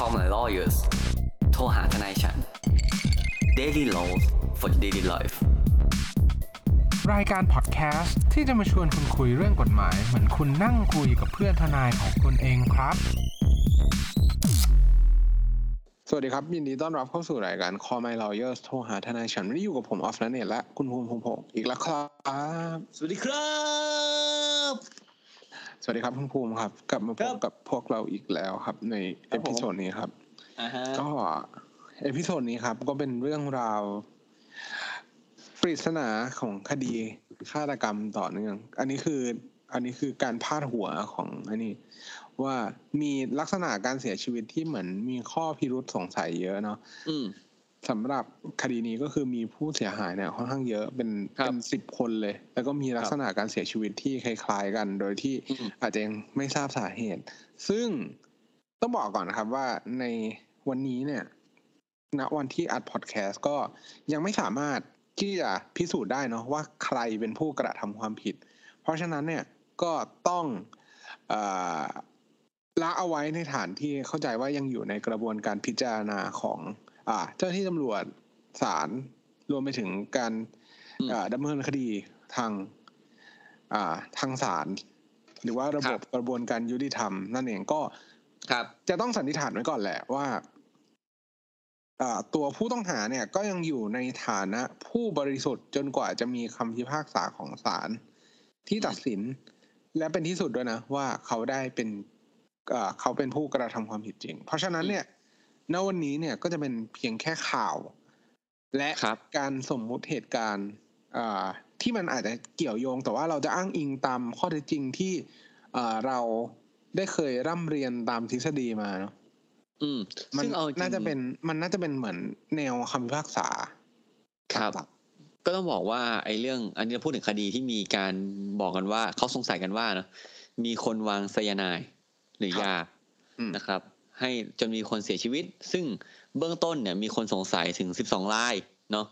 call my lawyers โทรหาทนายฉัน daily laws for daily life รายการพอดแคสต์ที่จะมาชวนคุณคุยเรื่องกฎหมาย เหมือนคุณนั่งคุยกับเพื่อนทนายของคุณเองครับ สวัสดีครับ ยินดีต้อนรับเข้าสู่รายการ Call My Lawyers โทรหาทนายฉันวันนี้อยู่กับผมออฟนันเนตและคุณภูมิพงษ์พงศ์อีกแล้วครับ สวัสดีครับ สวัสดีครับคุณภูมิครับ กลับมาพครับกับพวกเราอีกแล้วครับ ในครับผม episode นี้ครับอ่าฮะก็ episode นี้ครับ ก็เป็นเรื่องราว ปริศนาของคดีฆาตกรรมต่อเนื่อง อันนี้คือ อันนี้คือการพาดหัวของอันนี้ ว่ามีลักษณะการเสียชีวิตที่เหมือนมีข้อพิรุธสงสัยเยอะเนาะอืม สำหรับคดีนี้ก็คือมีผู้เสียหายเนี่ยค่อนข้างเยอะเป็นครับเป็นสิบคนเลย แล้วก็มีลักษณะการเสียชีวิตที่คล้าย ๆ กัน โดยที่อืมอาจจะยังไม่ทราบสาเหตุ ซึ่งต้องบอกก่อนนะครับว่าในวันนี้เนี่ยณวันที่อัดพอดแคสต์ก็ยังไม่สามารถที่จะพิสูจน์ได้เนาะว่าใครเป็นผู้กระทำความผิด เพราะฉะนั้นเนี่ยก็ต้องเออละเอาไว้ในฐานที่เข้าใจว่ายังอยู่ในกระบวนการพิจารณาของอ่า เจ้าหน้าที่ตำรวจศาลรวมไปถึงการอืมอ่าดำเนินคดีทางอ่าทางศาลหรือว่าระบบกระบวนการยุติธรรม นั่นเองก็ครับ จะต้องสันนิษฐานไว้ก่อนแหละว่าอ่าตัวผู้ต้องหาเนี่ยก็ยังอยู่ในฐานะผู้บริสุทธิ์จนกว่าจะมีคำพิพากษาของศาลที่ตัดสิน และเป็นที่สุดด้วยนะ ว่าเขาได้เป็นอ่าเขาเป็นผู้กระทำความผิดจริง เพราะฉะนั้นเนี่ย ณวันนี้เนี่ยก็จะเป็นเพียงแค่ข่าว และครับการสมมุติเหตุการณ์อ่าที่มันอาจจะเกี่ยวโยง แต่ว่าเราจะอ้างอิงตามข้อเท็จจริงที่อ่าเราได้เคยร่ำเรียนตามทฤษฎีมาเนาะอืมมันซึ่งเอาจริงน่าจะเป็นมันน่าจะเป็นเหมือนแนวคำพิพากษา ครับหลักก็ต้องบอกว่าไอ้เรื่อง อันนี้เราพูดถึงคดีที่มีการบอกกันว่าเขาสงสัยกันว่าเนอะมีคนวางไซยาไนด์หรือยาๆอืมนะครับ ให้จนมีคนเสียชีวิต ซึ่งเบื้องต้นเนี่ยมีคนสงสัยถึง 12 รายเนาะ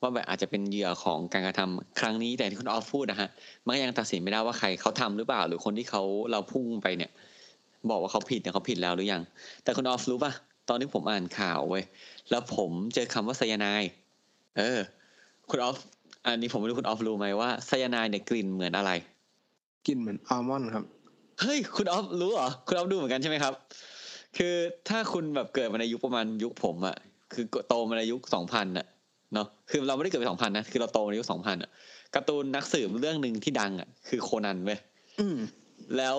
ว่าแบบอาจจะเป็นเหยื่อของการกระทำครั้งนี้แต่ที่คุณออฟพูดนะฮะมันก็ยังตัดสินไม่ได้ว่าใครเขาทำหรือเปล่า หรือคนที่เขาเราพุ่งไปเนี่ย บอกว่าเขาผิดเนี่ยเขาผิดแล้วหรือยัง แต่คุณออฟรู้ป่ะตอนที่ผมอ่านข่าวเว้ยแล้วผมเจอคำว่าไซยาไนด์เออ คุณออฟอันนี้ผมไม่รู้คุณออฟรู้ไหมว่าไซยาไนด์เนี่ยกลิ่นเหมือนอะไรกินเหมือนอัลมอนด์ครับเฮ้ยคุณออฟรู้เหรอคุณออฟดูเหมือนกันใช่ไหมครับ คือถ้าคุณแบบเกิดมาในยุคประมาณยุคผมอะคือโตมาในยุคสองพันอะเนาะคือเราไม่ได้เกิดในสองพันนะคือเราโตในยุคสองพันอะการ์ตูนนักสืบเรื่องหนึ่งที่ดังอะคือโคนันเว้ยอืมแล้ว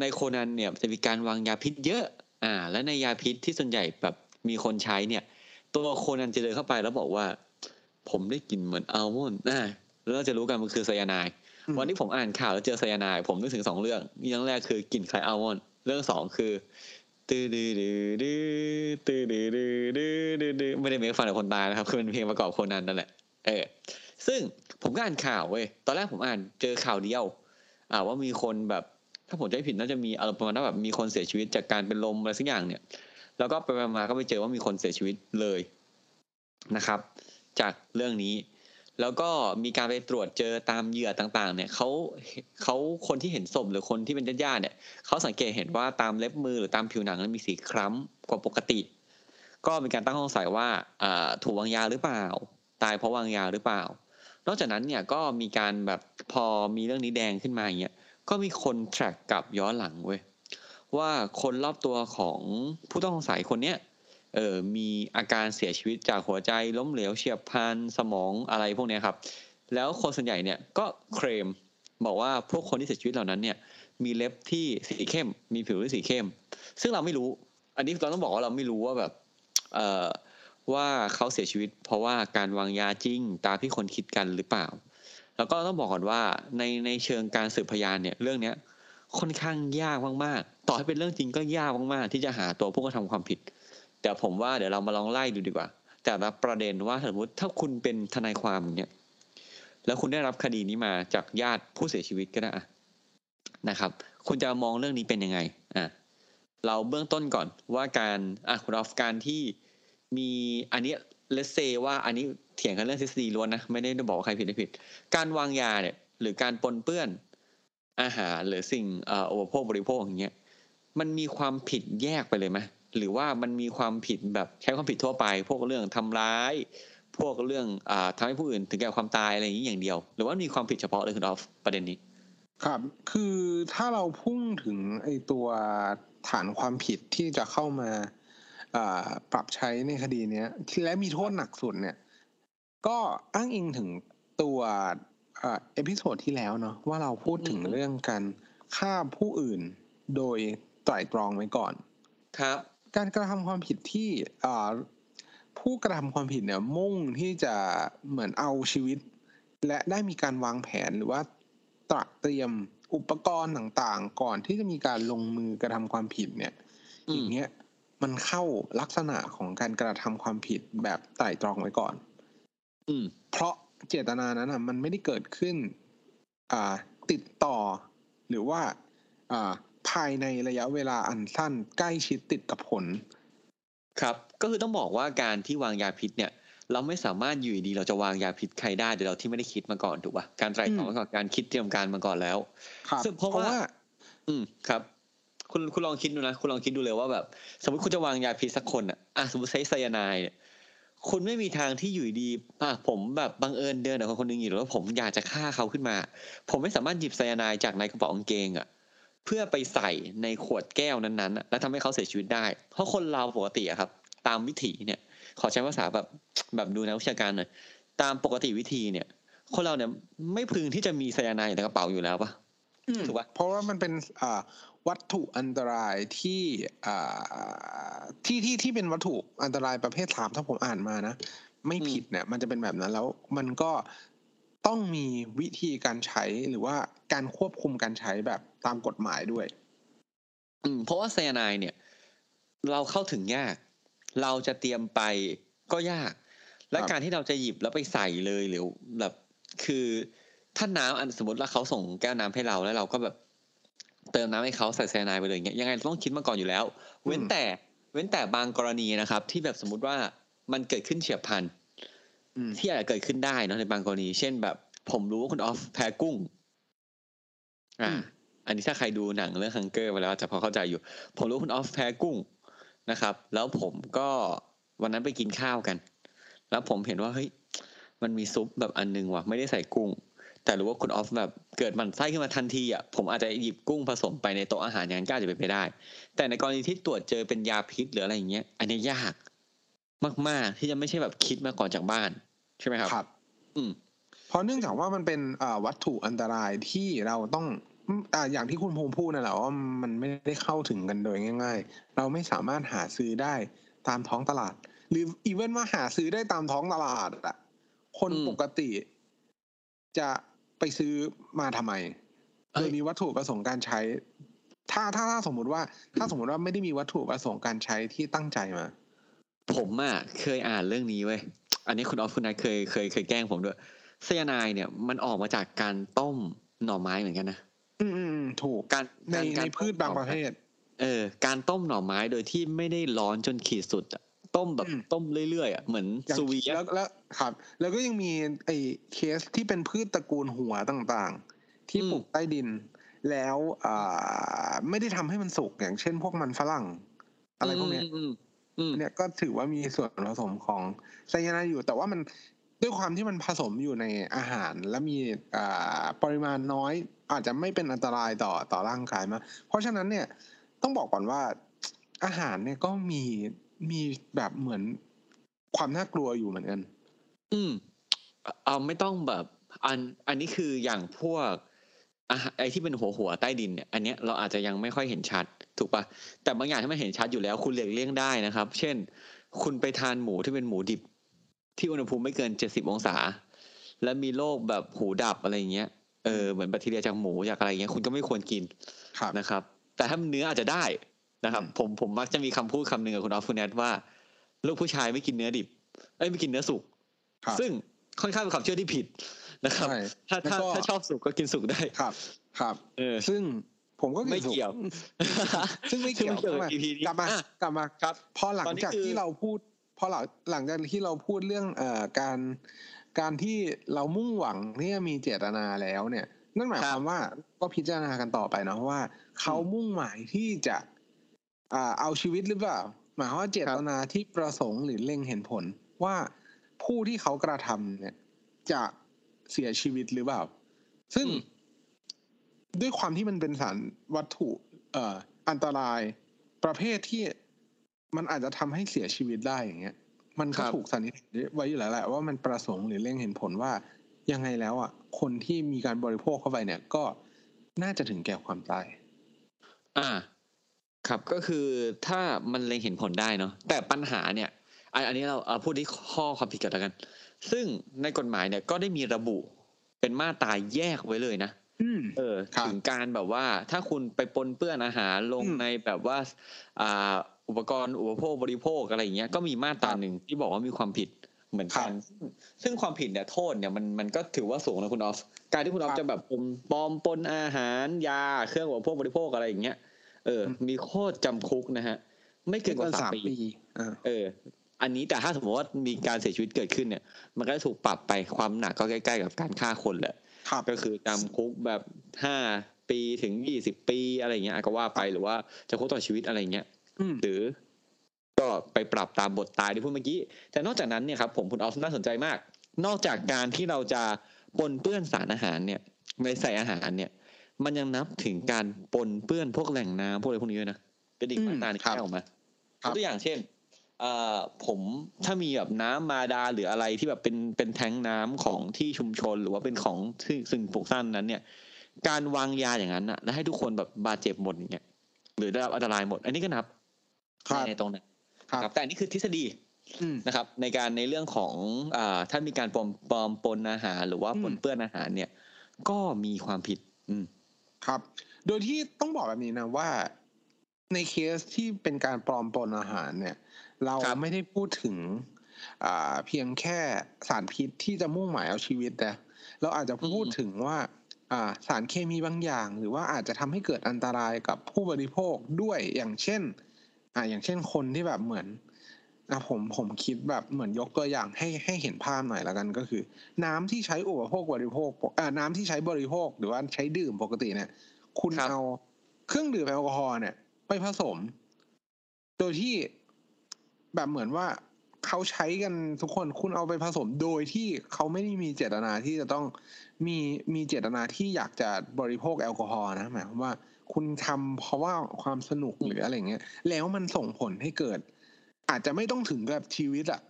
ในโคนันเนี่ยจะมีการวางยาพิษเยอะ อ่า และในยาพิษที่ส่วนใหญ่แบบมีคนใช้เนี่ย ตัวโคนันจะเดินเข้าไปแล้วบอกว่า ผมได้กลิ่นเหมือนอัลมอนด์อ่าแล้วเราจะรู้กันมันคือไซยาไนด์อืมวันที่ผมอ่านข่าวแล้วเจอไซยาไนด์ผมนึกถึงสองเรื่องเรื่องแรกคือกลิ่นคล้ายอัลมอนด์เรื่องสองคือ ตื้อดื้อดื้อดื้อตื้อดื้อดื้อดื้อดื้อดื้อไม่ได้เมคฟันกับคนตายนะครับคือเป็นเพลงประกอบคนนั้นนั่นแหละ เออ ซึ่งผมก็อ่านข่าวเว้ยตอนแรกผมอ่านเจอข่าวเดียว อ่าว่ามีคนแบบ ถ้าผมจำไม่ผิดน่าจะมีอารมณ์ประมาณว่าแบบมีคนเสียชีวิตจากการเป็นลมอะไรสักอย่างเนี่ย แล้วก็ไปมาก็ไปเจอว่ามีคนเสียชีวิตเลยนะครับ จากเรื่องนี้ แล้วก็มีการไปตรวจเจอตามเหยื่อต่างๆ เนี่ยเขาเขาคนที่เห็นศพหรือคนที่เป็นญาติๆเนี่ยเขาสังเกตเห็นว่าตามเล็บมือหรือตามผิวหนังนั้นมีสีคล้ำกว่าปกติ ก็มีการตั้งข้อสงสัยว่าถูกวางยาหรือเปล่า ตายเพราะวางยาหรือเปล่า นอกจากนั้นเนี่ยก็มีการแบบพอมีเรื่องนี้แดงขึ้นมาอย่างเงี้ยก็มีคน track กลับย้อนหลังเว้ยว่าคนรอบตัวของผู้ต้องสงสัยคนเนี้ย เออมีอาการเสียชีวิตจากหัวใจล้มเหลวเฉียบพลันสมองอะไรพวกนี้ครับ แล้วคนส่วนใหญ่เนี่ยก็เคลมบอกว่าพวกคนที่เสียชีวิตเหล่านั้นเนี่ย มีเล็บที่สีเข้ม มีผิวที่สีเข้ม ซึ่งเราไม่รู้ อันนี้เราต้องบอกว่าเราไม่รู้ว่าแบบ เอ่อว่าเขาเสียชีวิต เพราะว่าการวางยาจริงตามที่คนคิดกันหรือเปล่า แล้วก็ต้องบอกก่อนว่าในในเชิงการสืบพยานเนี่ยเรื่องเนี้ยค่อนข้างยากมากๆ ต่อให้เป็นเรื่องจริงก็ยากมากๆ ที่จะหาตัวผู้กระทำความผิด แต่ผมว่าเดี๋ยวเรามาลองไล่ดูดีกว่า แต่ละประเด็นว่าสมมติถ้าคุณเป็นทนายความอย่างเงี้ยแล้วคุณได้รับคดีนี้มาจากญาติผู้เสียชีวิตก็ได้นะครับ คุณจะมองเรื่องนี้เป็นยังไงอะเราเบื้องต้นก่อนว่าการอะคุณออฟการที่มีอันนี้เลสเซว่าอันนี้เถียงกันเรื่องทฤษฎีล้วนนะไม่ได้บอกว่าใครผิดหรือผิด การวางยาเนี่ยหรือการปนเปื้อนอาหารหรือสิ่งอ่ออุปโภคบริโภคอย่างเงี้ยมันมีความผิดแยกไปเลยไหม หรือว่ามันมีความผิดแบบใช้ความผิดทั่วไป พวกเรื่องทำร้าย พวกเรื่องอ่าทำให้ผู้อื่นถึงแก่ความตายอะไรอย่างนี้อย่างเดียว หรือว่ามีความผิดเฉพาะเลยคุณออฟประเด็นนี้ ครับ คือถ้าเราพุ่งถึงไอตัวฐานความผิดที่จะเข้ามาอ่าปรับใช้ในคดีเนี้ยและมีโทษหนักสุดเนี่ย ก็อ้างอิงถึงตัวอ่า episode ที่แล้วเนาะว่าเราพูดถึงอืมเรื่องการฆ่าผู้อื่นโดยไตร่ตรองไว้ก่อน ครับ การกระทำความผิดที่อ่าผู้กระทำความผิดเนี่ยมุ่งที่จะเหมือนเอาชีวิต และได้มีการวางแผนหรือว่าตระเตรียมอุปกรณ์ต่างๆ ก่อนที่จะมีการลงมือกระทำความผิดเนี่ยอืมอย่างเงี้ยมันเข้าลักษณะของการกระทำความผิดแบบไตร่ตรองไว้ก่อน อืม เพราะเจตนานั้นอะ มันไม่ได้เกิดขึ้น อ่า ติดต่อ หรือว่า อ่า ภายในระยะเวลาอันสั้นใกล้ชิดติดกับผล ครับก็คือต้องบอกว่าการที่วางยาพิษเนี่ย เราไม่สามารถอยู่ดีๆเราจะวางยาพิษใครได้โดยเราที่ไม่ได้คิดมาก่อนถูกป่ะการไตร่ตรองอืมมาก่อนการคิดเตรียมการมาก่อนแล้วครับซึ่งเพราะว่า อืมครับคุณคุณลองคิดดูนะคุณลองคิดดูเลยว่าแบบ สมมติคุณจะวางยาพิษสักคนอะอะสมมติใช้ไซยาไนด์เนี่ยคุณไม่มีทางที่อยู่ดีอะผมแบบบังเอิญเดินกับคนคนหนึงอยู่แล้วผมอยากจะฆ่าเขาขึ้นมา ผมไม่สามารถหยิบไซยาไนด์จากในกระเป๋ากางเกงอะ เพื่อไปใส่ในขวดแก้วนั้นๆอะแล้วทำให้เขาเสียชีวิตได้ เพราะคนเราปกติอะครับ ตามวิถีเนี่ย ขอใช้ภาษาแบบแบบดูนักวิชาการหน่อยตามปกติวิธีเนี่ย คนเราเนี่ยไม่พึงที่จะมีไซยาไนด์อยู่ในกระเป๋าอยู่แล้วปะอืมถูกปะเพราะว่ามันเป็นอ่าวัตถุอันตรายที่อ่าที่ที่ที่เป็นวัตถุอันตรายประเภทสามถ้าผมอ่านมานะไม่ผิดเนี่ย มันจะเป็นแบบนั้นแล้วมันก็ ต้องมีวิธีการใช้หรือว่าการควบคุมการใช้แบบตามกฎหมายด้วย อืมเพราะว่าไซยาไนด์เนี่ย เราเข้าถึงยาก เราจะเตรียมไปก็ยาก และการที่เราจะหยิบแล้วไปใส่เลยหรือแบบ คือถ้าน้ำอันสมมติว่าเขาส่งแก้วน้ำให้เราแล้วเราก็แบบ เติมน้ำให้เขาใส่ไซยาไนด์ไปเลยอย่างเงี้ยยังไงต้องคิดมาก่อนอยู่แล้ว เว้นแต่ เว้นแต่บางกรณีนะครับ ที่แบบสมมติว่ามันเกิดขึ้นเฉียบพลัน ที่อาจจะเกิดขึ้นได้เนอะในบางกรณี เช่นแบบ ผมรู้ว่าคุณออฟแพ้กุ้ง อ่าอืมอันนี้ถ้าใครดูหนังเรื่องฮังเกอร์มาแล้วจะพอเข้าใจอยู่ ผมรู้ว่าคุณออฟแพ้กุ้งนะครับ แล้วผมก็วันนั้นไปกินข้าวกัน แล้วผมเห็นว่าเฮ้ยมันมีซุปแบบอันนึงว่ะไม่ได้ใส่กุ้ง แต่รู้ว่าคุณออฟแบบเกิดหมันไส้ขึ้นมาทันทีอะผมอาจจะหยิบกุ้งผสมไปในโต๊ะอาหารอย่างนั้นก็อาจจะเป็นไปได้ แต่ในกรณีที่ตรวจเจอเป็นยาพิษหรืออะไรอย่างเงี้ย อันนี้ยาก มาก ๆ ที่จะไม่ใช่แบบคิดมาก่อนจากบ้าน ใช่ไหมครับครับ อืมเพราะเนื่องจากว่ามันเป็นอ่าวัตถุอันตรายที่เราต้องอืมอ่าอย่างที่คุณภูมิพูดนั่นแหละว่ามันไม่ได้เข้าถึงกันโดยง่าย ๆ เราไม่สามารถหาซื้อได้ตามท้องตลาด หรืออีเวนต์ว่าหาซื้อได้ตามท้องตลาดอะคนอืมปกติ จะไปซื้อมาทำไมเอ้โดยยมีวัตถุประสงค์การใช้ ถ้าถ้าถ้าสมมุติว่า ถ้าสมมติว่าไม่ได้มีวัตถุประสงค์การใช้ที่ตั้งใจมา ผมอะเคยอ่านเรื่องนี้เว้ยอันนี้คุณออฟคุณนายเคยเคยเคยแกล้งผมด้วยไซยาไนด์เนี่ยมันออกมาจากการต้มหน่อไม้เหมือนกันนะอืมอืมอืมถูกการในการในการพืชบางประเภทเออ การต้มหน่อไม้โดยที่ไม่ได้ร้อนจนขีดสุดอะต้มแบบอืมต้มเรื่อยๆอะเหมือนอย่างซูวีแล้อะวแล้วครับ แล้วก็ยังมีไอ้เคสที่เป็นพืชตระกูลหัวต่างๆ ที่ปลูกใต้ดิน แล้วอ่าไม่ได้ทำให้มันสุกอย่างเช่น พวกมันฝรั่ง อะไรพวกเนี้ยอืมอืม เนี่ยก็ถือว่ามีส่วนผสมของไซยาไนด์อยู่ แต่ว่ามันด้วยความที่มันผสมอยู่ในอาหาร และมีอ่าปริมาณน้อย อาจจะไม่เป็นอันตรายต่อต่อร่างกายมากเพราะฉะนั้นเนี่ยต้องบอกก่อนว่าอาหารเนี่ยก็มีมีแบบเหมือนความน่ากลัวอยู่เหมือนกัน อืม เอาไม่ต้องแบบ อัน อันนี้คืออย่างพวก อะไอที่เป็นหัวหัวใต้ดินเนี่ยอันเนี้ยเราอาจจะยังไม่ค่อยเห็นชัด ถูกปะแต่บางอย่างที่มันเห็นชัดอยู่แล้ว คุณเลี่ยงเลี่ยงได้นะครับ เช่น คุณไปทานหมูที่เป็นหมูดิบ ที่อุณหภูมิไม่เกินเจ็ดสิบองศา แล้วมีโรคแบบหูดับอะไรอย่างเงี้ยเออเหมือนแบคทีเรียจากหมูจากอะไรอย่างเงี้ยคุณก็ไม่ควรกินครับนะครับ แต่ถ้าเนื้ออาจจะได้นะครับอืมผมผมมักจะมีคำพูดคำหนึ่งกับคุณออฟคุณแนทว่าลูกผู้ชายไม่กินเนื้อดิบเอ้ยไม่กินเนื้อสุกครับซึ่งค่อนข้างเป็นความเชื่อที่ผิด นะครับใช่ถ้าถ้าแล้วก็ถ้าชอบสุกก็กินสุกได้ครับ ครับเออซึ่งผมก็ไม่สุเกี่ยวซึ่งไม่เกี่ยว ซึ่งไม่เกี่ยวกับกลับมา EP นี้กลับมาอะกลับมาครับ พอหลัตองนนี้จากคือที่เราพูด พอหลังหลังจากที่เราพูดเรื่องเอ่อการการที่เรามุ่งหวังที่จะมีเจตนาแล้วเนี่ย นั่นหมายคครับวามว่าก็พิจารณากันต่อไปเนาะว่าเขามุ่งหมายที่จะอ่าเอาชีวิตหรือเปล่า หมายความว่าเจตนาที่ประสงค์หรือเล็งเห็นผลว่าผู้ที่เขากระทำเนี่ย จะ เสียชีวิตหรือเปล่า ซึ่งอืมด้วยความที่มันเป็นสารวัตถุ เอ่อ อันตรายประเภทที่มันอาจจะทำให้เสียชีวิตได้อย่างเงี้ย มันคก็รับถูกสันนิษฐานไว้อยู่แล้วแหละว่ามันประสงค์หรือเล็งเห็นผลว่ายังไงแล้วอะ คนที่มีการบริโภคเข้าไปเนี่ย ก็น่าจะถึงแก่ความตาย อ่า ครับก็คือถ้ามันเล็งเห็นผลได้เนาะแต่ปัญหาเนี่ย อันอันนี้เราเอาพูดที่ข้อความผิดกันแล้วกัน ซึ่งในกฎหมายเนี่ยก็ได้มีระบุเป็นมาตราแยกไว้เลยนะอืมเออครับถึงการแบบว่าถ้าคุณไปปนเปื้อนอาหารลงอืมในแบบว่าอ่าอุปกรณ์อุปโภคบริโภคอะไรอย่างเงี้ยก็มีมาตราครับหนึ่งที่บอกว่ามีความผิดเหมือนกันซึ่งซึ่งความผิดเนี่ยโทษเนี่ยมันมันก็ถือว่าสูงนะคุณออฟ การที่คุณออฟครับจะแบบปลอมปลอมปนอาหาร ยาเครื่องอุปโภคบริโภคอะไรอย่างเงี้ย เอออมมีโทษจำคุกนะฮะ ไม่เกินกว่าสามปีอ่าเออ อันนี้แต่ถ้าสมมติว่ามีการเสียชีวิตเกิดขึ้นเนี่ย มันก็จะถูกปรับไปความหนักก็ใกล้ๆกับการฆ่าคนแหละครับก็คือจำคุกแบบห้าปีถึงยี่สิบปีอะไรเงี้ยก็ว่าไปหรือว่าจะคุกต่อชีวิตอะไรเงี้ยอืมหรือ ก็ไปปรับตามบทตายที่พูดเมื่อกี้ แต่นอกจากนั้นเนี่ยครับผมคุณออฟน่าสนใจมาก นอกจากการที่เราจะปนเปื้อนสารอาหารเนี่ยในใส่อาหารเนี่ย มันยังนับถึงการปนเปื้อนพวกแหล่งน้ำพวกอะไรพวกนี้ด้วยนะเป็นอีกอืมมาตราหนึงครับที่ออกมาครับตัวอย่างเช่น เอ่อผมถ้ามีแบบน้ำมาดาหรืออะไรที่แบบเป็นเป็นแท้งน้ำของที่ชุมชนหรือว่าเป็นของที่สิ่งปลูกสร้างนั้นเนี่ย การวางยาอย่างนั้นอะแล้วให้ทุกคนแบบบาดเจ็บหมดอย่างเงี้ยหรือได้รับอันตรายหมด อันนี้ก็นับครับในตรงนั้นครับครับ แต่อันนี้คือทฤษฎีอืมนะครับ ในการในเรื่องของอ่าถ้ามีการปลอมปลอมปนอาหาร หรือว่าอืมปนเปื้อนอาหารเนี่ย ก็มีความผิด อืมครับ โดยที่ต้องบอกแบบนี้นะว่า ในเคสที่เป็นการปลอมปนอาหารเนี่ย เราครับไม่ได้พูดถึงอ่าเพียงแค่สารพิษที่จะมุ่งหมายเอาชีวิตนะเราอาจจะพูดถึงว่าอ่าสารเคมีบางอย่าง หรือว่าอาจจะทำให้เกิดอันตรายกับผู้บริโภคด้วยอย่างเช่น อ่าอย่างเช่นคนที่แบบเหมือนอะผมผมคิดแบบเหมือนยกตัวอย่างให้ให้เห็นภาพหน่อยละกันก็คือ น้ำที่ใช้อุปโภคบริโภคเอ่อน้ำที่ใช้บริโภคหรือว่าใช้ดื่มปกติเนี่ย คุณครับเอาเครื่องดื่มแอลกอฮอล์เนี่ย ไปผสม โดยที่ แบบเหมือนว่าเขาใช้กันทุกคนคุณเอาไปผสมโดยที่เขาไม่ได้มีเจตนาที่จะต้องมีมีเจตนาที่อยากจะบริโภคแอลกอฮอล์นะหมายความว่าคุณทำเพราะว่าความสนุกหรืออะไรเงี้ยแล้วมันส่งผลให้เกิด อาจจะไม่ต้องถึงกับชีวิตอะ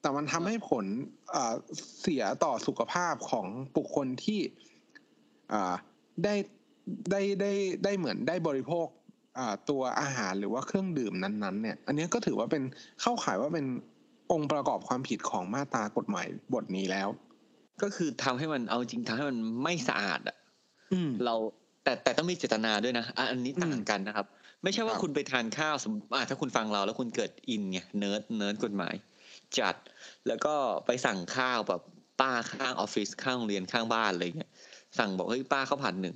แต่มันทำให้ผลเสียต่อสุขภาพของบุคคลที่อได้ได้ได้ได้เหมือนได้บริโภค ตัวอาหารหรือว่าเครื่องดื่มนั้นๆเนี่ย อันนี้ก็ถือว่าเป็นเข้าข่ายว่าเป็นองค์ประกอบความผิดของมาตรากฎหมายบทนี้แล้ว ก็คือทำให้มันเอาจริงทำให้มันไม่สะอาดอะอืมเราแต่แต่ต้องมีเจตนาด้วยนะอะอันนี้ต่างกันนะครับ ไม่ใช่ว่าครับคุณไปทานข้าวสมมติอะถ้าคุณฟังเราแล้วคุณเกิด in ไง nerd nerd กฎหมาย จัดแล้วก็ไปสั่งข้าวแบบป้าข้างออฟฟิศข้างโรงเรียนข้างบ้านอะไรเงี้ยสั่งบอกเฮ้ยป้าข้าวผัดหนึ่ง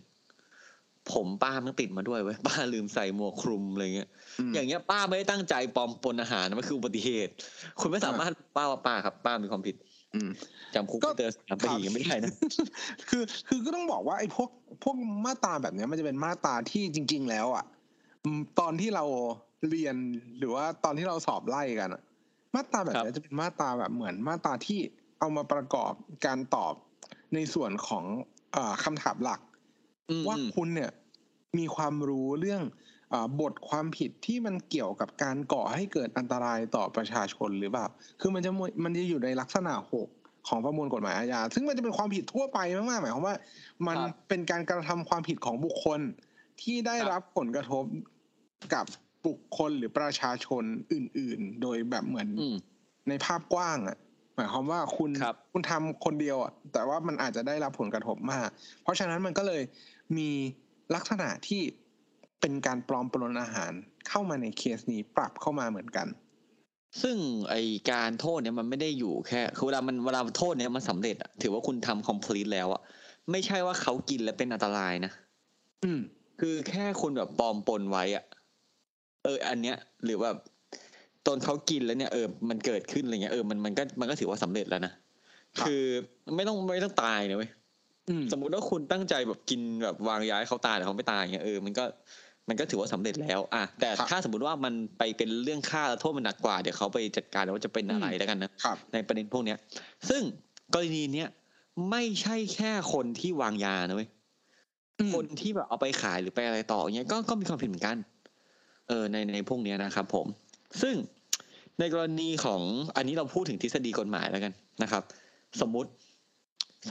ผมป้ามันติดมาด้วยเว้ยป้าลืมใส่หมวกคลุมอะไรเงี้ยมอย่างเงี้ยป้าไม่ได้ตั้งใจปลอมปนอาหารนะมันคืออุบัติเหตุ คุณไม่สามารถป้าว่าป้าครับ ป้ามีความผิดอืมจำคุกก็ไม่เกินสามปียังไม่ได้นะ คือ คือก็ต้องบอกว่าไอ้พวกพวกมาตราแบบเนี้ยมันจะเป็นมาตราที่จริง ๆ แล้วอะอืมตอนที่เราเรียนหรือว่าตอนที่เราสอบไล่กันอะมาตราแบบเนี้ยจะเป็นมาตราแบบเหมือนมาตราที่เอามาประกอบการตอบในส่วนของเออคำถามหลักอืม ว่าคุณเนี่ยมีความรู้เรื่องอาบทความผิดที่มันเกี่ยวกับการก่อให้เกิดอันตรายต่อประชาชนหรือเปล่า คือมันจะมมันจะอยู่ในลักษณะหกของประมวลกฎหมายอาญา ซึ่งมันจะเป็นความผิดทั่วไปมากๆหมายความว่า มันครับเป็นการกระทำความผิดของบุคคลที่ได้ครับรับผลกระทบกับบุคคลหรือประชาชนอื่น ๆ โดยแบบเหมือนอืมในภาพกว้างอะ หมายความว่าคุณครับคุณทำคนเดียวอะแต่ว่ามันอาจจะได้รับผลกระทบมาก เพราะฉะนั้นมันก็เลยมีลักษณะที่เป็นการปลอมปลนอาหารเข้ามาในเคสนี้ปรับเข้ามาเหมือนกัน ซึ่งไอการโทษเนี่ยมันไม่ได้อยู่แค่คือเวลามันเวลาโทษเนี่ยมันสำเร็จอะถือว่าคุณทำ complete แล้วอะไม่ใช่ว่าเขากินแล้วเป็นอันตรายนะอืม คือแค่คุณแบบปลอมปนไว้อะเออ อันเนี้ย หรือแบบ ตอนเขากินแล้วเนี่ยเออมันเกิดขึ้นอะไรเงี้ยเออมันมันก็มันก็ถือว่าสำเร็จแล้วนะครับคือไม่ต้องไม่ต้องตายนะเว้ยอืมสมมุติว่าคุณตั้งใจแบบกินแบบวางยาให้เขาตายแต่เขาไม่ตายเงี้ยเออมันก็มันก็ถือว่าสำเร็จแล้ว อะแต่ครับถ้าสมมติว่ามันไปเป็นเรื่องฆ่าแล้วโทษมันหนักกว่าเดี๋ยวเขาไปจัดการว่าจะเป็นอะไรแล้วกันนะครับในประเด็นพวกเนี้ย ซึ่งกรณีเนี้ยไม่ใช่แค่คนที่วางยานะเว้ยคนที่แบบเอาไปขายหรือไปอะไรต่อเงี้ยก็ก็มีความผิดเหมือนกัน เออในในพวกเนี้ยนะครับผม ซึ่งในกรณีของอันนี้เราพูดถึงทฤษฎีกฎหมายแล้วกันนะครับ สมมุติ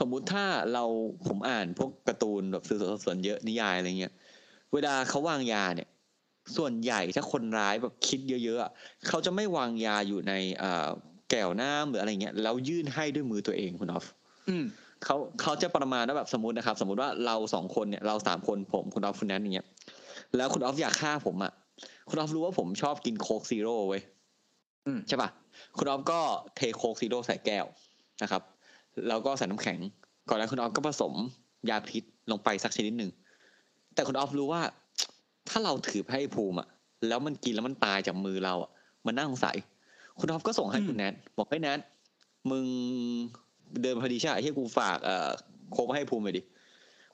สมมุติถ้าเราผมอ่านพวกการ์ตูนแบบสื่อสารสวนเยอะนิยายอะไรเงี้ย เวลาเขาวางยาเนี่ย ส่วนใหญ่ถ้าคนร้ายแบบคิดเยอะๆอะเขาจะไม่วางยาอยู่ในเอ่อแก้วน้ำหรืออะไรเงี้ยแล้วยื่นให้ด้วยมือตัวเองคุณออฟอืมเขาเขาจะประมาณว่าแบบสมมตินะครับ สมมติว่าเราสองคนเนี่ยเราสามคนผมคุณออฟคุณแนทอย่างเงี้ยแล้วคุณออฟอยากฆ่าผมอะ คุณออฟรู้ว่าผมชอบกินโค้กซีโร่เว้ยอืมใช่ป่ะ คุณออฟก็เทโค้กซีโร่ใส่แก้วนะครับ แล้วก็ใส่น้ำแข็ง ก่อนแล้วคุณออฟก็ผสมยาพิษลงไปสักชนิดหนึ่ง แต่คุณออฟรู้ว่า ถ้าเราถือไปให้ภูมิอะแล้วมันกินแล้วมันตายจากมือเราอะมันน่าสงสัย คุณออฟก็ส่งให้คุณแนทบอกให้แนทมึงเดินพอดีใช่ไหมที่กูฝากเอ่อโค้กมาให้ภูมิไปดิ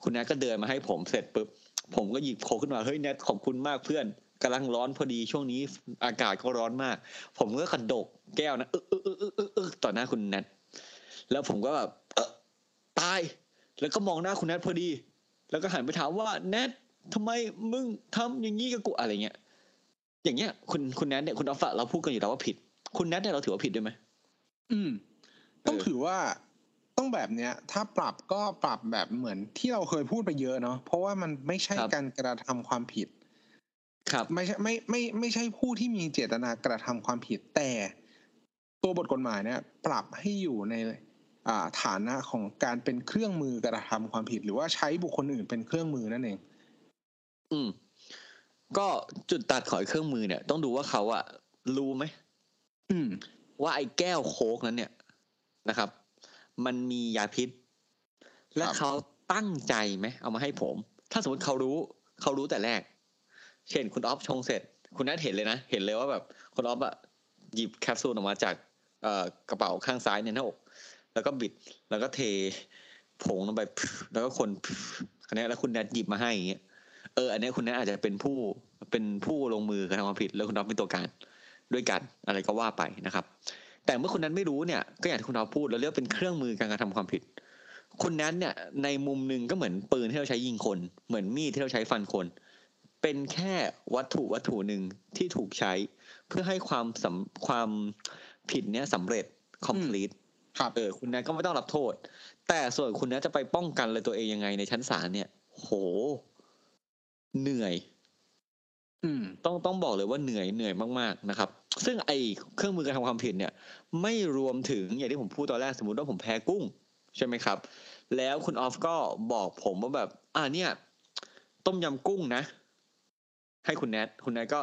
คุณแนทก็เดินมาให้ผมเสร็จปุ๊บผมก็หยิบโค้กขึ้นมาเฮ้ยแนทขอบคุณมากเพื่อน กำลังร้อนพอดีช่วงนี้อากาศก็ร้อนมาก ผมก็กระดกแก้วนะเออเออเออเออเออเออต่อหน้าคุณแนทแล้วผมก็แบบเออตาย แล้วก็มองหน้าคุณแนทพอดี แล้วก็หันไปถามว่าแนททำไมมึงทำอย่างนี้กับกูอะไรเงี้ยอย่างเงี้ยคุณคุณแนทเนี่ยคุณอัฟฟะเราพูดกันอยู่แล้วว่าผิด คุณแนทเนี่ยเราถือว่าผิดด้วยไหมอืม ต้องเออถือว่าต้องแบบเนี้ย ถ้าปรับก็ปรับแบบเหมือนที่เราเคยพูดไปเยอะเนาะเพราะว่ามันไม่ใช่การกระทำความผิด ครับไม่ใช่ไม่ไม่ไม่ใช่ผู้ที่มีเจตนากระทำความผิดแต่ ตัวบทกฎหมายเนี่ย ปรับให้อยู่ในอ่าฐานะของการเป็นเครื่องมือกระทำความผิด หรือว่าใช้บุคคลอื่นเป็นเครื่องมือนั่นเอง อืม ก็จุดตัดของไอ้เครื่องมือเนี่ย ต้องดูว่าเขาอะรู้ไหมอืม ว่าไอ้แก้วโค้กนั้นเนี่ยนะครับ มันมียาพิษ และครับเขาตั้งใจไหมเอามาให้ผม ถ้าสมมติเขารู้ เขารู้แต่แรก เช่นคุณออฟชงเสร็จ คุณนัทเห็นเลยนะ เห็นเลยว่าแบบคุณออฟอะหยิบแคปซูลออกมาจากเอ่อกระเป๋าข้างซ้ายในหน้าอก แล้วก็บิดแล้วก็เทผงลงไปแล้วก็คนคันนี้แล้วคุณแนทหยิบมาให้อย่างเงี้ยเอออันนี้คุณแนทอาจจะเป็นผู้เป็นผู้ลงมือกระทำความผิดแล้วคุณออฟเป็นตัวการด้วยกันอะไรก็ว่าไปนะครับ แต่เมื่อคุณนั้นไม่รู้เนี่ยก็อย่างที่คุณออฟพูดเราเรียกเป็นเครื่องมือการกระทำความผิดคุณนั้นเนี่ยในมุมหนึ่งก็เหมือนปืนที่เราใช้ยิงคน เหมือนมีดที่เราใช้ฟันคน เป็นแค่วัตถุวัตถุหนึ่งที่ถูกใช้ เพื่อให้ความสำความผิดเนี้ยสำเร็จ complete ครับเออคุณแนทก็ไม่ต้องรับโทษ แต่ส่วนคุณแนทจะไปป้องกันเลยตัวเองยังไงในชั้นศาลเนี่ย โห เหนื่อยอืมต้องต้องบอกเลยว่าเหนื่อยเหนื่อยมากๆนะครับ ซึ่งไอเครื่องมือการทำความผิดเนี่ย ไม่รวมถึงอย่างที่ผมพูดตอนแรกสมมติว่าผมแพ้กุ้ง ใช่ไหมครับ แล้วคุณออฟก็บอกผมว่าแบบ อ่าเนี่ย ต้มยำกุ้งนะ ให้คุณแนทคุณแนทก็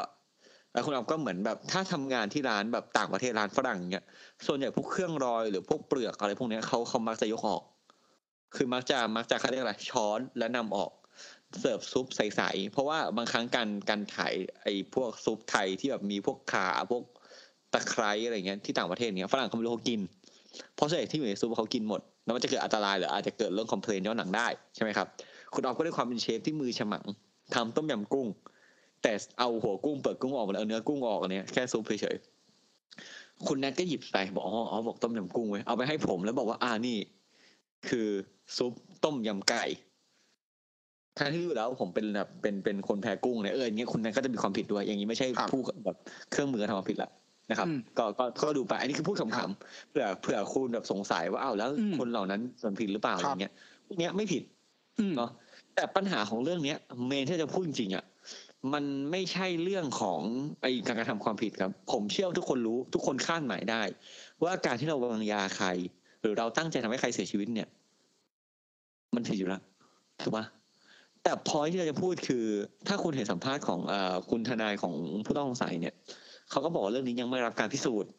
แล้วคุณออฟก็เหมือนแบบถ้าทำงานที่ร้านแบบต่างประเทศร้านฝรั่งเนี่ยส่วนใหญ่พวกเครื่องรอยหรือพวกเปลือกอะไรพวกเนี้ยเขาเขามักจะยกออก คือมักจะมักจะเขาเรียกอะไรช้อนและนำออกเสิร์ฟซุปใสๆเพราะว่าบางครั้งการการขายไอ้พวกซุปไทยที่แบบมีพวกขาพวกตะไคร้อะไรเงี้ยที่ต่างประเทศเนี้ยฝรั่งเขาไม่รู้เขากิน เพราะส่วนใหญ่ที่อยู่ในซุปเขากินหมดแล้วมันจะเกิดอันตรายหรืออาจจะเกิดเรื่องคอมเพลนย้อนหลังได้ใช่ไหมครับคุณออฟก็ด้วยความเป็นเชฟที่มือฉมังทำต้มยำกุ้ง แต่เอาหัวกุ้งเปิดกุ้งออกมาแล้วเอาเนื้อกุ้งออกอันเนี้ยแค่ซุปเฉยๆคุณแนทก็หยิบไปบอกอ๋ออ๋อบอกต้มยำกุ้งไว้ยเอาไปให้ผมแล้วบอกว่าอ่านี่ คือซุปต้มยำไก่ทั้งที่อยู่แล้วผมเป็นแบบเป็นเป็นคนแพ้กุ้งเนี่ยเอออย่างเงี้ยคุณนั้นก็จะมีความผิดด้วย อย่างนี้ไม่ใช่ครับผู้แบบเครื่องมือทำความผิดละนะครับอืมก็ก็ก็ดูไป อันนี้คือพูดขำๆเผื่อเผื่อคุณแบบสงสัยว่าอ้าวแล้วอืมคนเหล่านั้นส่วนผิดหรือเปล่าคอรับย่างเงี้ยพวกเนี้ยไม่ผิดอืมเนาะแต่ปัญหาของเรื่องเนี้ย เมนที่จะพูดจริงๆอะ มันไม่ใช่เรื่องของไอการกระทำความผิดครับ ผมเชื่อทุกคนรู้ทุกคนคาดหมายได้ ว่าการที่เราวางยาใคร หรือเราตั้งใจทำให้ใครเสียชีวิตเนี่ย มันผิดอยู่แล้วถูกปะแต่พอยที่เราจะพูดคือ ถ้าคุณเห็นสัมภาษณ์ของอ่อคุณทนายของผู้ต้องสงสัยเนี่ยเขาก็บอกเรื่องนี้ยังไม่รับการพิสูจน์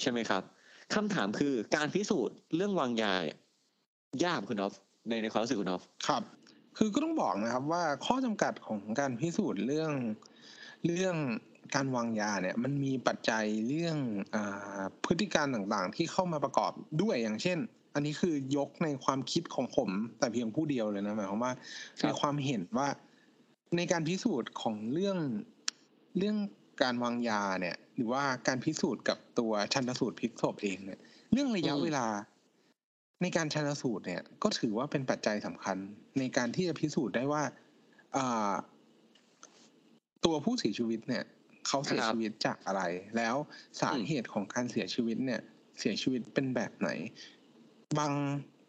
ใช่ไหมครับคำถามคือการพิสูจน์เรื่องวางยายยากคุณออฟในในความรู้สึกคุณออฟครับ คือก็ต้องบอกนะครับว่าข้อจำกัดของการพิสูจน์เรื่องเรื่องการวางยาเนี่ยมันมีปัจจัยเรื่องอาพฤติการต่างๆ ที่เข้ามาประกอบด้วยอย่างเช่น อันนี้คือยกในความคิดของผม แต่เพียงผู้เดียวเลยนะหมายความว่าครับในความเห็นว่าในการพิสูจน์ของเรื่องเรื่องการวางยาเนี่ย หรือว่าการพิสูจน์กับตัวชันสูตรพลิกศพเองเนี่ย เรื่องระยะอืมเวลา ในการชันสูตรเนี่ยก็ถือว่าเป็นปัจจัยสำคัญ ในการที่จะพิสูจน์ได้ว่าอ่าตัวผู้เสียชีวิตเนี่ยเขาเสียครับชีวิตจากอะไร แล้วสาอืมเหตุของการเสียชีวิตเนี่ย เสียชีวิตเป็นแบบไหน บาง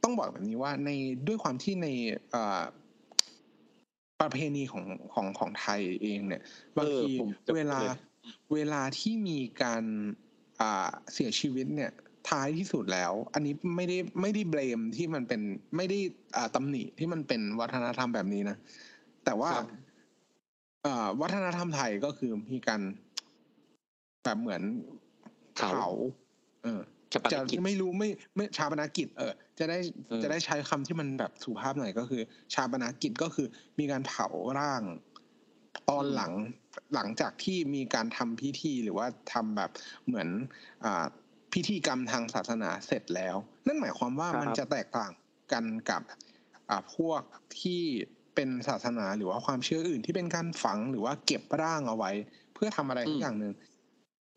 ต้องบอกแบบนี้ว่าในด้วยความที่ในอ่าประเพณีของของของไทยเองเนี่ย บางทีเออผมจะเวลาพูดเลยเวลาที่มีการอ่าเสียชีวิตเนี่ย ท้ายที่สุดแล้ว อันนี้ไม่ได้ไม่ได้เบลมที่มันเป็นไม่ได้อ่าตำหนิที่มันเป็นวัฒนธรรมแบบนี้นะแต่ว่าครับอ่าวัฒนธรรมไทยก็คือมีการแบบเหมือนเผาเผาเออชาปนจะกิจไม่รู้ไม่ไม่ชาปนกิจ เออ จะได้เออจะได้ใช้คำที่มันแบบสุภาพหน่อยก็คือ ชาปนกิจก็คือมีการเผาร่างตอนหลังหลังจากที่มีการทำพิธีหรือว่าทำแบบเหมือน อ่า พิธีกรรมทางศาสนาเสร็จแล้ว นั่นหมายความว่าครับมันจะแตกต่างกันกับอ่าพวกที่เป็นศาสนาหรือว่าความเชื่ออื่นที่เป็นการฝังหรือว่าเก็บร่างเอาไว้ เพื่อทำอะไรสักอย่างหนึ่ง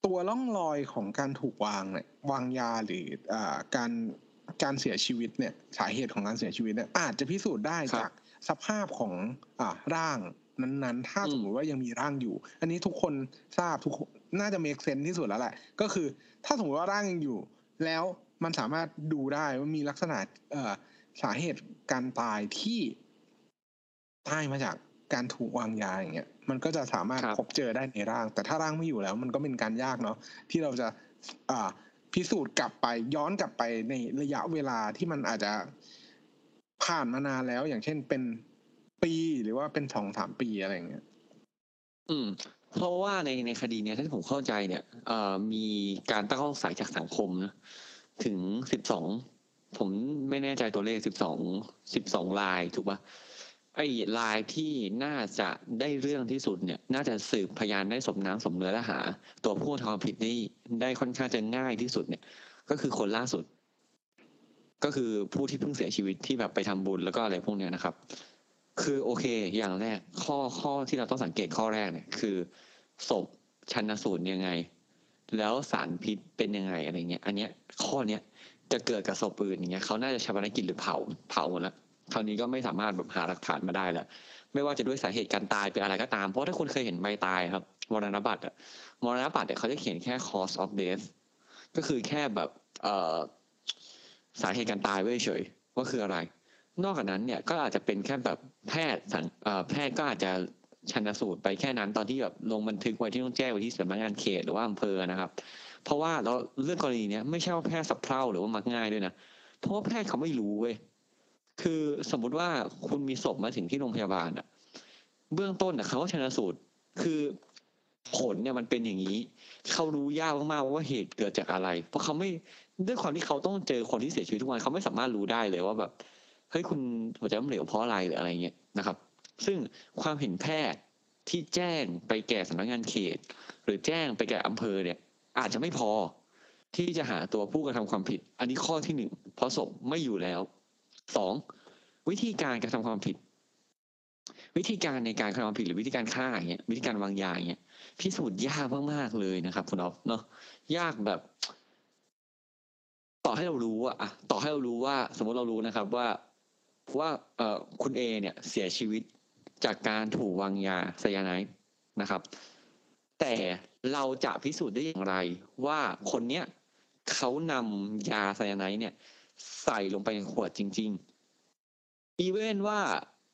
ตัวร่องรอยของการถูกวางเนี่ยวางยาหรืออ่าการการเสียชีวิตเนี่ยสาเหตุของการเสียชีวิตเนี่ยอาจจะพิสูจน์ได้ครับจากสภาพของอ่าร่างนั้นๆ ถ้าอืมสมมติว่ายังมีร่างอยู่ อันนี้ทุกคนทราบทุกค นน่าจะ make sense ที่สุดแล้วแหละ ก็คือถ้าสมมติว่าร่างยังอยู่ แล้วมันสามารถดูได้ว่ามีลักษณะเอ่อสาเหตุการตายที่ตายมาจากการถูกวางยาอย่างเงี้ยมันก็จะสามารถครับพบเจอได้ในร่าง แต่ถ้าร่างไม่อยู่แล้ว มันก็เป็นการยากเนาะที่เราจะอ่าพิสูจน์กลับไปย้อนกลับไปในระยะเวลาที่มันอาจจะผ่านมานานแล้ว อย่างเช่นเป็นปีหรือว่าเป็นสองสามปีอะไรอย่างเงี้ย อืม เพราะว่าในในคดีเนี้ยถ้าที่ผมเข้าใจเนี่ยเออมีการตั้งข้อสงสัยจากสังคมนะถึงสิบสองผมไม่แน่ใจตัวเลขสิบสองสิบสองลายถูกปะไอ้ลายที่น่าจะได้เรื่องที่สุดเนี่ย น่าจะสืบพยานได้สมน้ำสมเนื้อและหา ตัวผู้ทำผิดนี่ได้ค่อนข้างจะง่ายที่สุดเนี่ย ก็คือคนล่าสุด ก็คือผู้ที่เพิ่งเสียชีวิตที่แบบไปทำบุญแล้วก็อะไรพวกเนี้ยนะครับ คือโอเค อย่างแรก ข้อข้อที่เราต้องสังเกตข้อแรกเนี่ย คือศพชันสูตรยังไง แล้วสารพิษเป็นยังไงอะไรเงี้ย อันเนี้ยข้อเนี้ยจะเกิดกับศพอื่นอย่างเงี้ยเขาน่าจะชาปนกิจหรือเผาเผาหมดแล้วคราวนี้ก็ไม่สามารถแบบหาหลักฐานมาได้แล้วไม่ว่าจะด้วยสาเหตุการตายเป็นอะไรก็ตาม เพราะถ้าคุณเคยเห็นใบตายครับมรณบัตรอะมรณบัตรเนี่ยเขาจะเขียนแค่ cause of death ก็คือแค่แบบเอ่อสาเหตุการตายไว้เฉยว่าคืออะไร นอกจากนั้นเนี่ยก็อาจจะเป็นแค่แบบแพทย์สังแพทย์ก็อาจจะชันสูตรไปแค่นั้นตอนที่แบบลงบันทึกไว้ที่ต้องแจ้งไว้ที่สำนักงานเขตหรือว่าอำเภอนะครับ เพราะว่าเราเรื่องกรณีเนี้ยไม่ใช่ว่าแพทย์สับเพร่าหรือว่ามักง่ายด้วยนะเพราะว่าแพทย์เขาไม่รู้เว้ยคือสมมุติว่าคุณมีศพมาถึงที่โรงพยาบาลอะเบื้องต้นอะเขาชันสูตรคือผลเนี่ยมันเป็นอย่างนี้ เขารู้ยากมากๆว่าเหตุเกิดจากอะไร เพราะเขาไม่ด้วยความที่เขาต้องเจอคนที่เสียชีวิตทุกวันเขาไม่สามารถรู้ได้เลยว่าแบบ เฮ้ยคุณหัวใจล้มเหลวเพราะอะไรหรืออะไรเงี้ยนะครับ ซึ่งความเห็นแพทย์ที่แจ้งไปแก่สำนักงานเขต หรือแจ้งไปแก่อำเภอเนี่ย อาจจะไม่พอที่จะหาตัวผู้กระทำความผิด อันนี้ข้อที่หนึ่งเพราะศพไม่อยู่แล้วสองวิธีการกระทำความผิด วิธีการในการกระทำความผิดหรือวิธีการฆ่าอย่างเงี้ยวิธีการวางยาอย่างเงี้ยพิสูจน์ยากมากๆเลยนะครับคุณอ๊อฟเนาะยากแบบ ต่อให้เรารู้อะต่อให้เรารู้ว่า สมมติเรารู้นะครับว่า ว่าเอ่อคุณเอเนี่ยเสียชีวิตจากการถูกวางยาไซยาไนด์นะครับ แต่เราจะพิสูจน์ได้อย่างไร ว่าคนเนี้ยเขานำยาไซยาไนด์เนี่ย ใส่ลงไปในขวดจริง ๆ อีเวนว่า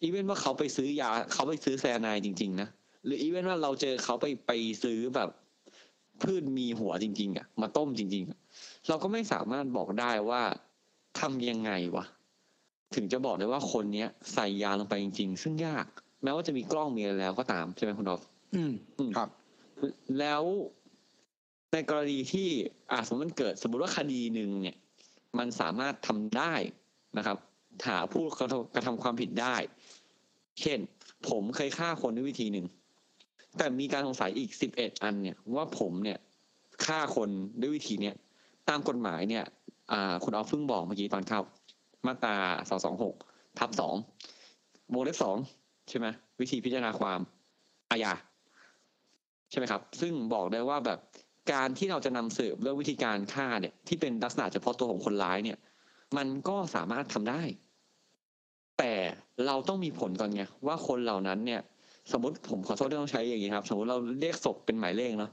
อีเวนว่าเขาไปซื้อยาเขาไปซื้อไซยาไนด์จริง ๆ นะหรืออีเวนว่าเราเจอเขาไปไปซื้อแบบพืชมีหัวจริง ๆอะมาต้มจริง ๆ เราก็ไม่สามารถบอกได้ว่าทำยังไงวะ ถึงจะบอกได้ว่าคนเนี้ยใส่ยาลงไปจริง ๆ ซึ่งยาก แม้ว่าจะมีกล้องมีอะไรแล้วก็ตามใช่ไหมคุณดอฟอืมอืมครับ แล้วในกรณีที่อ่าสมมติมันเกิด สมมติว่าคดีหนึ่งเนี่ย มันสามารถทำได้นะครับหาผู้กระทำกระทำความผิดได้ เช่น ผมเคยฆ่าคนด้วยวิธีหนึ่ง แต่มีการสงสัยอีกสิบเอ็ดอันเนี่ยว่าผมเนี่ยฆ่าคนด้วยวิธีเนี้ยตามกฎหมายเนี่ย อ่า คุณออฟเพิ่งบอกเมื่อกี้ตอนเข้า มาตราสองสองหกทับสองวงเล็บสองใช่ไหมวิธีพิจารณาความอาญาใช่ไหมครับ ซึ่งบอกได้ว่าแบบการที่เราจะนำสืบเรื่องวิธีการฆ่าเนี่ย ที่เป็นลักษณะเฉพาะตัวของคนร้ายเนี่ย มันก็สามารถทำได้ แต่เราต้องมีผลก่อนไงว่าคนเหล่านั้นเนี่ย สมมติผมขอโทษที่ต้องใช้อย่างนี้ครับ สมมติเราเรียกศพเป็นหมายเลขเนาะ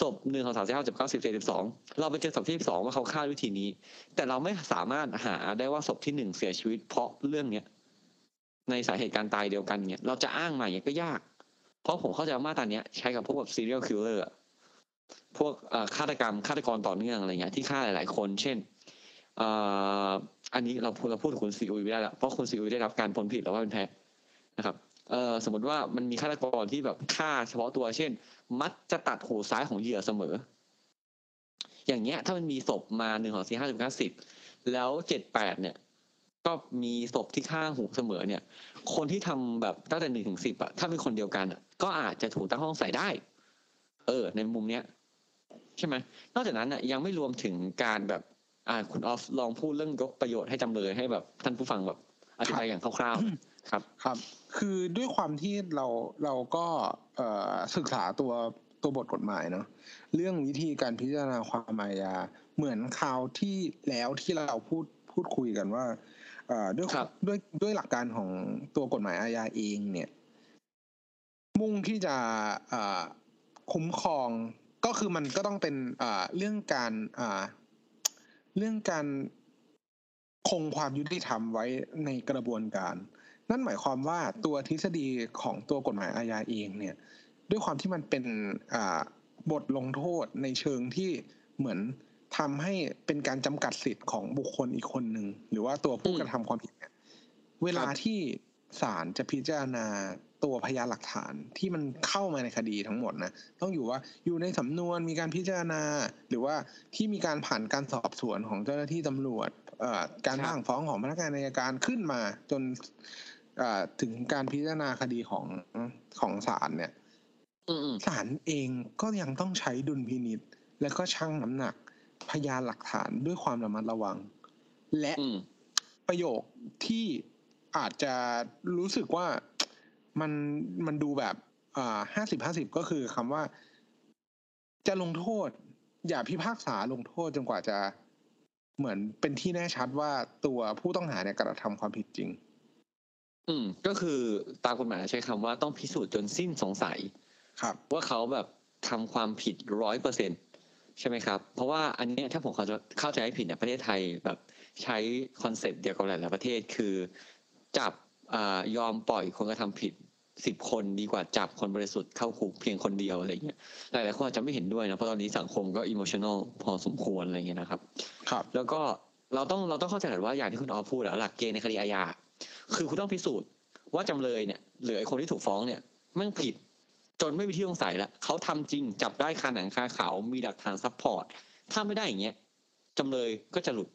ศพหนึ่งสองสามสี่ห้าสิบเก้าสิบสิบสองเราไปเจอศพที่สองว่าเขาฆ่าวิธีนี้ แต่เราไม่สามารถหาได้ว่าศพที่หนึ่งเสียชีวิต เพราะเรื่องเนี้ยในสาเหตุการตายเดียวกันเนี่ย เราจะอ้างมาอย่างก็ยาก เพราะผมเข้าใจว่ามาตราเนี้ยใช้กับพวกแบบ serial killer พวกฆาตกรรมฆาตกรต่อเนื่องอะไรเงี้ยที่ฆ่าหลายๆ คน เช่นออันนี้เราเราพูดถึงคุณซีอุยไม่ได้ล้วเพราะคุณซีอุยได้รับการพ้นผิดแล้วว่าเป็นแพ้นะครับเอสมมติว่ามันมีฆาตกรที่แบบฆ่าเฉพาะตัว เช่น มัดจะตัดหูซ้ายของเหยื่อเสมอ อย่างเงี้ย ถ้ามันมีศพมาหนึ่งของสี่ห้าสิบห้าสิบแล้วเจ็ดแปดเนี่ย ก็มีศพที่ฆ่าหูเสมอเนี่ย คนที่ทำแบบตั้งแต่หนึ่งถึงสิบอะถ้าเป็นคนเดียวกันอะก็อาจจะถูกตั้งห้องใส่ได้ เออ ในมุมเนี้ยใช่ไหมนอกจากนั้นอะยังไม่รวมถึงการแบบ อ่าคุณออฟลองพูดเรื่องยกประโยชน์ให้จำเลยให้แบบท่านผู้ฟังแบบอธิบายอย่างคร่าวๆ ครับครับ คือด้วยความที่เราเราก็เอ่อศึกษาตัวตัวบทกฎหมายเนาะเรื่องวิธีการพิจารณาความอาญาเหมือนคราวที่แล้วที่เราพูดพูดคุยกันว่าเอ่อด้วยครับด้วยด้วยหลักการของตัวกฎหมายอาญาเองเนี่ย มุ่งที่จะเอ่อคุ้มครองก็คือมันก็ต้องเป็นเอ่อเรื่องการเอ่อเรื่องการคงความยุติธรรมไว้ในกระบวนการ นั่นหมายความว่าตัวทฤษฎีของตัวกฎหมายอาญาเองเนี่ย ด้วยความที่มันเป็นบทลงโทษในเชิงที่เหมือนทำให้เป็นการจำกัดสิทธิ์ของบุคคลอีกคนหนึ่งหรือว่าตัวผู้กระทำความผิดเนี่ยเวลาที่ศาลจะพิจารณาตัวพยานหลักฐานที่มันเข้ามาในคดีทั้งหมดนะต้องอยู่ว่าอยู่ในสำนวนมีการพิจารณา หรือว่าที่มีการผ่านการสอบสวนของเจ้าหน้าที่ตำรวจการรับสั่งฟ้องของพนักงานอัยการขึ้นมาจน ถึงการพิจารณาคดีของของศาลเนี่ยอืมอืมศาลเองก็ยังต้องใช้ดุลพินิษและก็ชั่งน้ำหนักพยานหลักฐานด้วยความระมัดระวัง และอืมประโยคที่อาจจะรู้สึกว่ามันมันดูแบบอ่าห้าสิบห้าสิบก็คือคำว่า จะลงโทษ อย่าพิพากษาลงโทษจนกว่าจะเหมือนเป็นที่แน่ชัดว่าตัวผู้ต้องหาเนี่ยกระทำความผิดจริง อืม ก็คือตามกฎหมายใช้คำว่าต้องพิสูจน์จนสิ้นสงสัย ครับ ว่าเขาแบบทำความผิดร้อยเปอร์เซ็นต์ใช่ไหมครับ เพราะว่าอันเนี้ยถ้าผมเข้าใจเข้าใจไม่ผิดเนี่ยประเทศไทยแบบใช้ concept เดียวกับหลายๆประเทศคือ จับอ่ายอมปล่อยคนกระทำผิดสิบคนดีกว่าจับคนบริสุทธิ์เข้าคุกเพียงคนเดียวอะไรเงี้ยหลายๆคนอาจจะไม่เห็นด้วยนะเพราะตอนนี้สังคมก็อิโมชัน a ลพอสมควรอะไรเงี้ยนะครับ ครับ แล้วก็เราต้องเราต้องเข้าใจก่อนว่าอย่างที่คุณออฟพูดอะหลักเกณฑ์ในคดีอาญา คือคุณต้องพิสูจน์ว่าจำเลยเนี่ยหรือไอ้คนที่ถูกฟ้องเนี่ยแม่งผิดจนไม่มีที่สงสัยแล้วเขาทำจริงจับได้คาหนังคาเขามีหลักฐาน support ถ้าไม่ได้อย่างเงี้ยจำเลยก็จะหลุด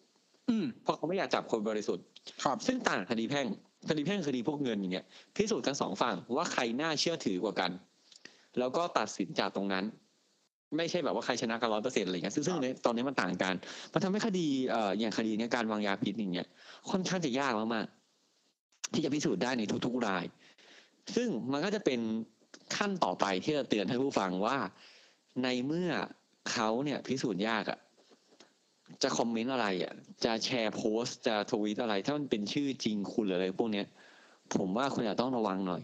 อืมเพราะเขาไม่อยากจับคนบริสุทธิ์ครับซึ่งต่างกับคดีแพ่งคดีแพ่งคดีพวกเงินอย่างเงี้ยพิสูจน์กันสองฝั่งว่าใครน่าเชื่อถือกว่ากัน แล้วก็ตัดสินจากตรงนั้น ไม่ใช่แบบว่าใครชนะกันร้อยเปอร์เซ็นต์อะไรเงี้ยซึ่งซึ่งในตอนนี้มันต่างกันมันทำให้คดีเอ่ออย่างคดีเนี้ยการวางยาพิษอย่างเงี้ยค่อนข้างจะยากมากๆ ที่จะพิสูจน์ได้ในทุกๆราย ซึ่งมันก็จะเป็นขั้นต่อไปที่จะเตือนท่านผู้ฟังว่า ในเมื่อเขาเนี่ยพิสูจน์ยากอะจะคอมเมนต์อะไรอะจะแชร์โพสต์จะทวีตอะไร ถ้ามันเป็นชื่อจริงคุณหรืออะไรพวกเนี้ย ผมว่าคุณอาจต้องระวังหน่อย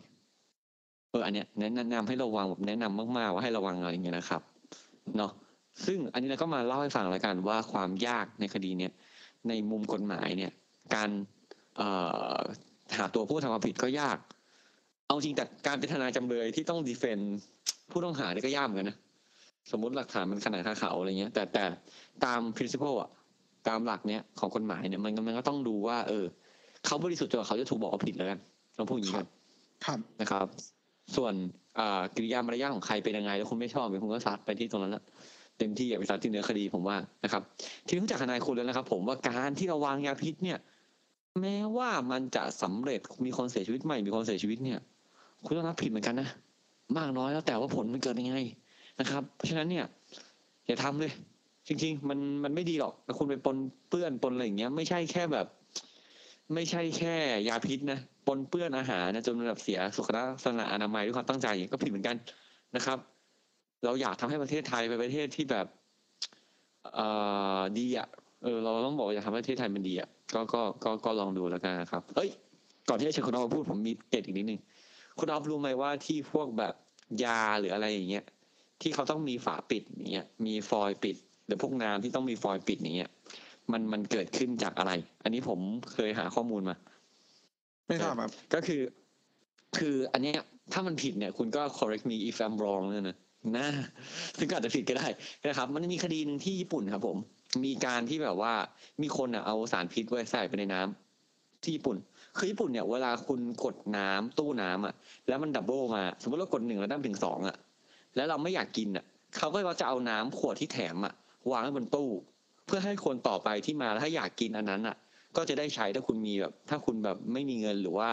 เอออันเนี้ยแนะนำให้ระวังแบบแนะนำมากๆว่าให้ระวังอะไรอย่างเงี้ยนะครับเนาะซึ่งอันนี้เราก็มาเล่าให้ฟังแล้วกันว่าความยากในคดีเนี้ยในมุมกฎหมายเนี่ย การเอ่อ หาตัวผู้ทำความผิดก็ยาก เอาจริงแต่การเป็นทนายจำเลยที่ต้องดีเฟนต์ผู้ต้องหาเนี่ยก็ยากเหมือนกันนะสมมติหลักฐานมันขนาดคาเขาอะไรเงี้ย แต่แต่ตาม principle อะตามหลักเนี้ยของกฎหมายเนี่ยมันก็มันก็ต้องดูว่า เออเขาบริสุทธิ์จนกว่าเขาจะถูกบอกว่าผิดแล้วกันเราพูดอย่างนี้กันครับนะครับ ส่วนอ่ากิริยามารยาทของใครเป็นยังไง แล้วคุณไม่ชอบคุณก็ซัดไปที่ตรงนั้นละเต็มที่อย่าไปซัดที่เนื้อคดีผมว่านะครับ ทีนี้รู้จักทนายคุณแล้วนะครับ ผมว่าการที่เราวางยาพิษเนี่ย แม้ว่ามันจะสำเร็จมีคนเสียชีวิตใหม่มีคนเสียชีวิตเนี่ย คุณต้องรับผิดเหมือนกันนะมากน้อยแล้วแต่ว่าผลมันเกิดยังไงนะครับ เพราะฉะนั้นเนี่ยอย่าทำเลย จริง ๆ มันมันไม่ดีหรอกคุณไปปนเปื้อนปนอะไรอย่างเงี้ย ไม่ใช่แค่แบบ ไม่ใช่แค่ยาพิษนะปนเปื้อนอาหารนะจนแบบเสียสุขลักษณะอนามัยด้วยความตั้งใจก็ผิดเหมือนกันนะครับ เราอยากทำให้ประเทศไทยเป็นประเทศที่แบบเอ่อดีอะเออเราต้องบอกอยากทำให้ประเทศไทยมันดีอะ ก็ก็ก็ก็ลองดูแล้วกันนะครับ เอ้ย ก่อนที่จะเชิญคุณออฟมาพูดผมมีเกร็ดอีกนิดนึงคุณออฟรู้ไหมว่าที่พวกแบบยาหรืออะไรอย่างเงี้ยที่เขาต้องมีฝาปิดอย่างเงี้ยมีฟอยล์ปิดหรือพวกน้ำที่ต้องมีฟอยล์ปิดอย่างเงี้ยมันมันเกิดขึ้นจากอะไร อันนี้ผมเคยหาข้อมูลมา ไม่ทราบครับ ก็คือ คืออันเนี้ย ถ้ามันผิดเนี่ย คุณก็ correct me if I'm wrong เนี่ยนะนะซึ่งก็อาจจะผิดก็ได้นะครับ มันมีคดีหนึ่งที่ญี่ปุ่นครับผม มีการที่แบบว่า มีคนอะเอาสารพิษไว้ใส่ไปในน้ำที่ญี่ปุ่น คือญี่ปุ่นเนี่ยเวลาคุณกดน้ำตู้น้ำอะ แล้วมันดับเบิลมา สมมติเรากดหนึ่งแล้วได้ถึงสองอะ แล้วเราไม่อยากกินอะเขาก็จะเอาน้ำขวดที่แถมอะ วางไว้บนตู้ เพื่อให้คนต่อไปที่มาแล้วถ้าอยากกินอันนั้นอะ ก็จะได้ใช้ถ้าคุณมีแบบ ถ้าคุณแบบไม่มีเงินหรือว่า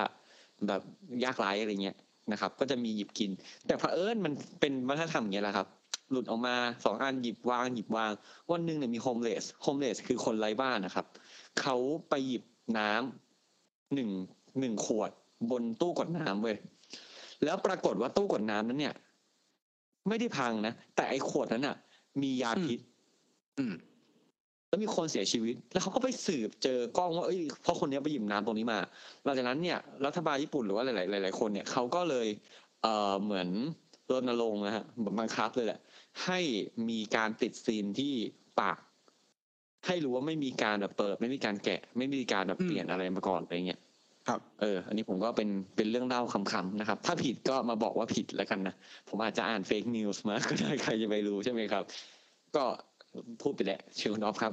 แบบยากไร้อะไรเงี้ยนะครับ ก็จะมีหยิบกิน แต่เผอิญมันเป็นวัฒนธรรมอย่างเงี้ยแหละครับ หลุดออกมาสองอันหยิบวางหยิบวาง วันหนึ่งเนี่ยมี homeless homeless คือคนไร้บ้านนะครับเขาไปหยิบน้ำหนึ่งหนึ่งขวดบนตู้กดน้ำเว้ยแล้วปรากฏว่าตู้กดน้ำนั้นเนี่ย ไม่ได้พังนะ แต่ไอ้ขวดนั้นอะ มียาพิษอืมแล้วมีคนเสียชีวิต แล้วเขาก็ไปสืบเจอกล้องว่าเอ้ยเพราะคนเนี้ยไปหยิบน้ำตรงนี้มาหลังจากนั้นเนี่ยรัฐบาลญี่ปุ่นหรือว่าหลาย ๆ หลาย ๆ คนเนี่ยเขาก็เลย เอ่อเหมือน รณรงค์นะฮะเหมือนบังคับเลยแหละ ให้มีการติดซีนที่ปาก ให้รู้ว่าไม่มีการแบบเปิด ไม่มีการแกะ ไม่มีการแบบอืมเปลี่ยนอะไรมาก่อนอะไรเงี้ยครับ เออ อันนี้ผมก็เป็นเป็นเรื่องเล่าขำๆนะครับ ถ้าผิดก็มาบอกว่าผิดแล้วกันนะผมอาจจะอ่าน fake news มาก็ได้ใครจะไปรู้ใช่ไหมครับ ก็พูดไปแหละเชิญคุณออฟครับ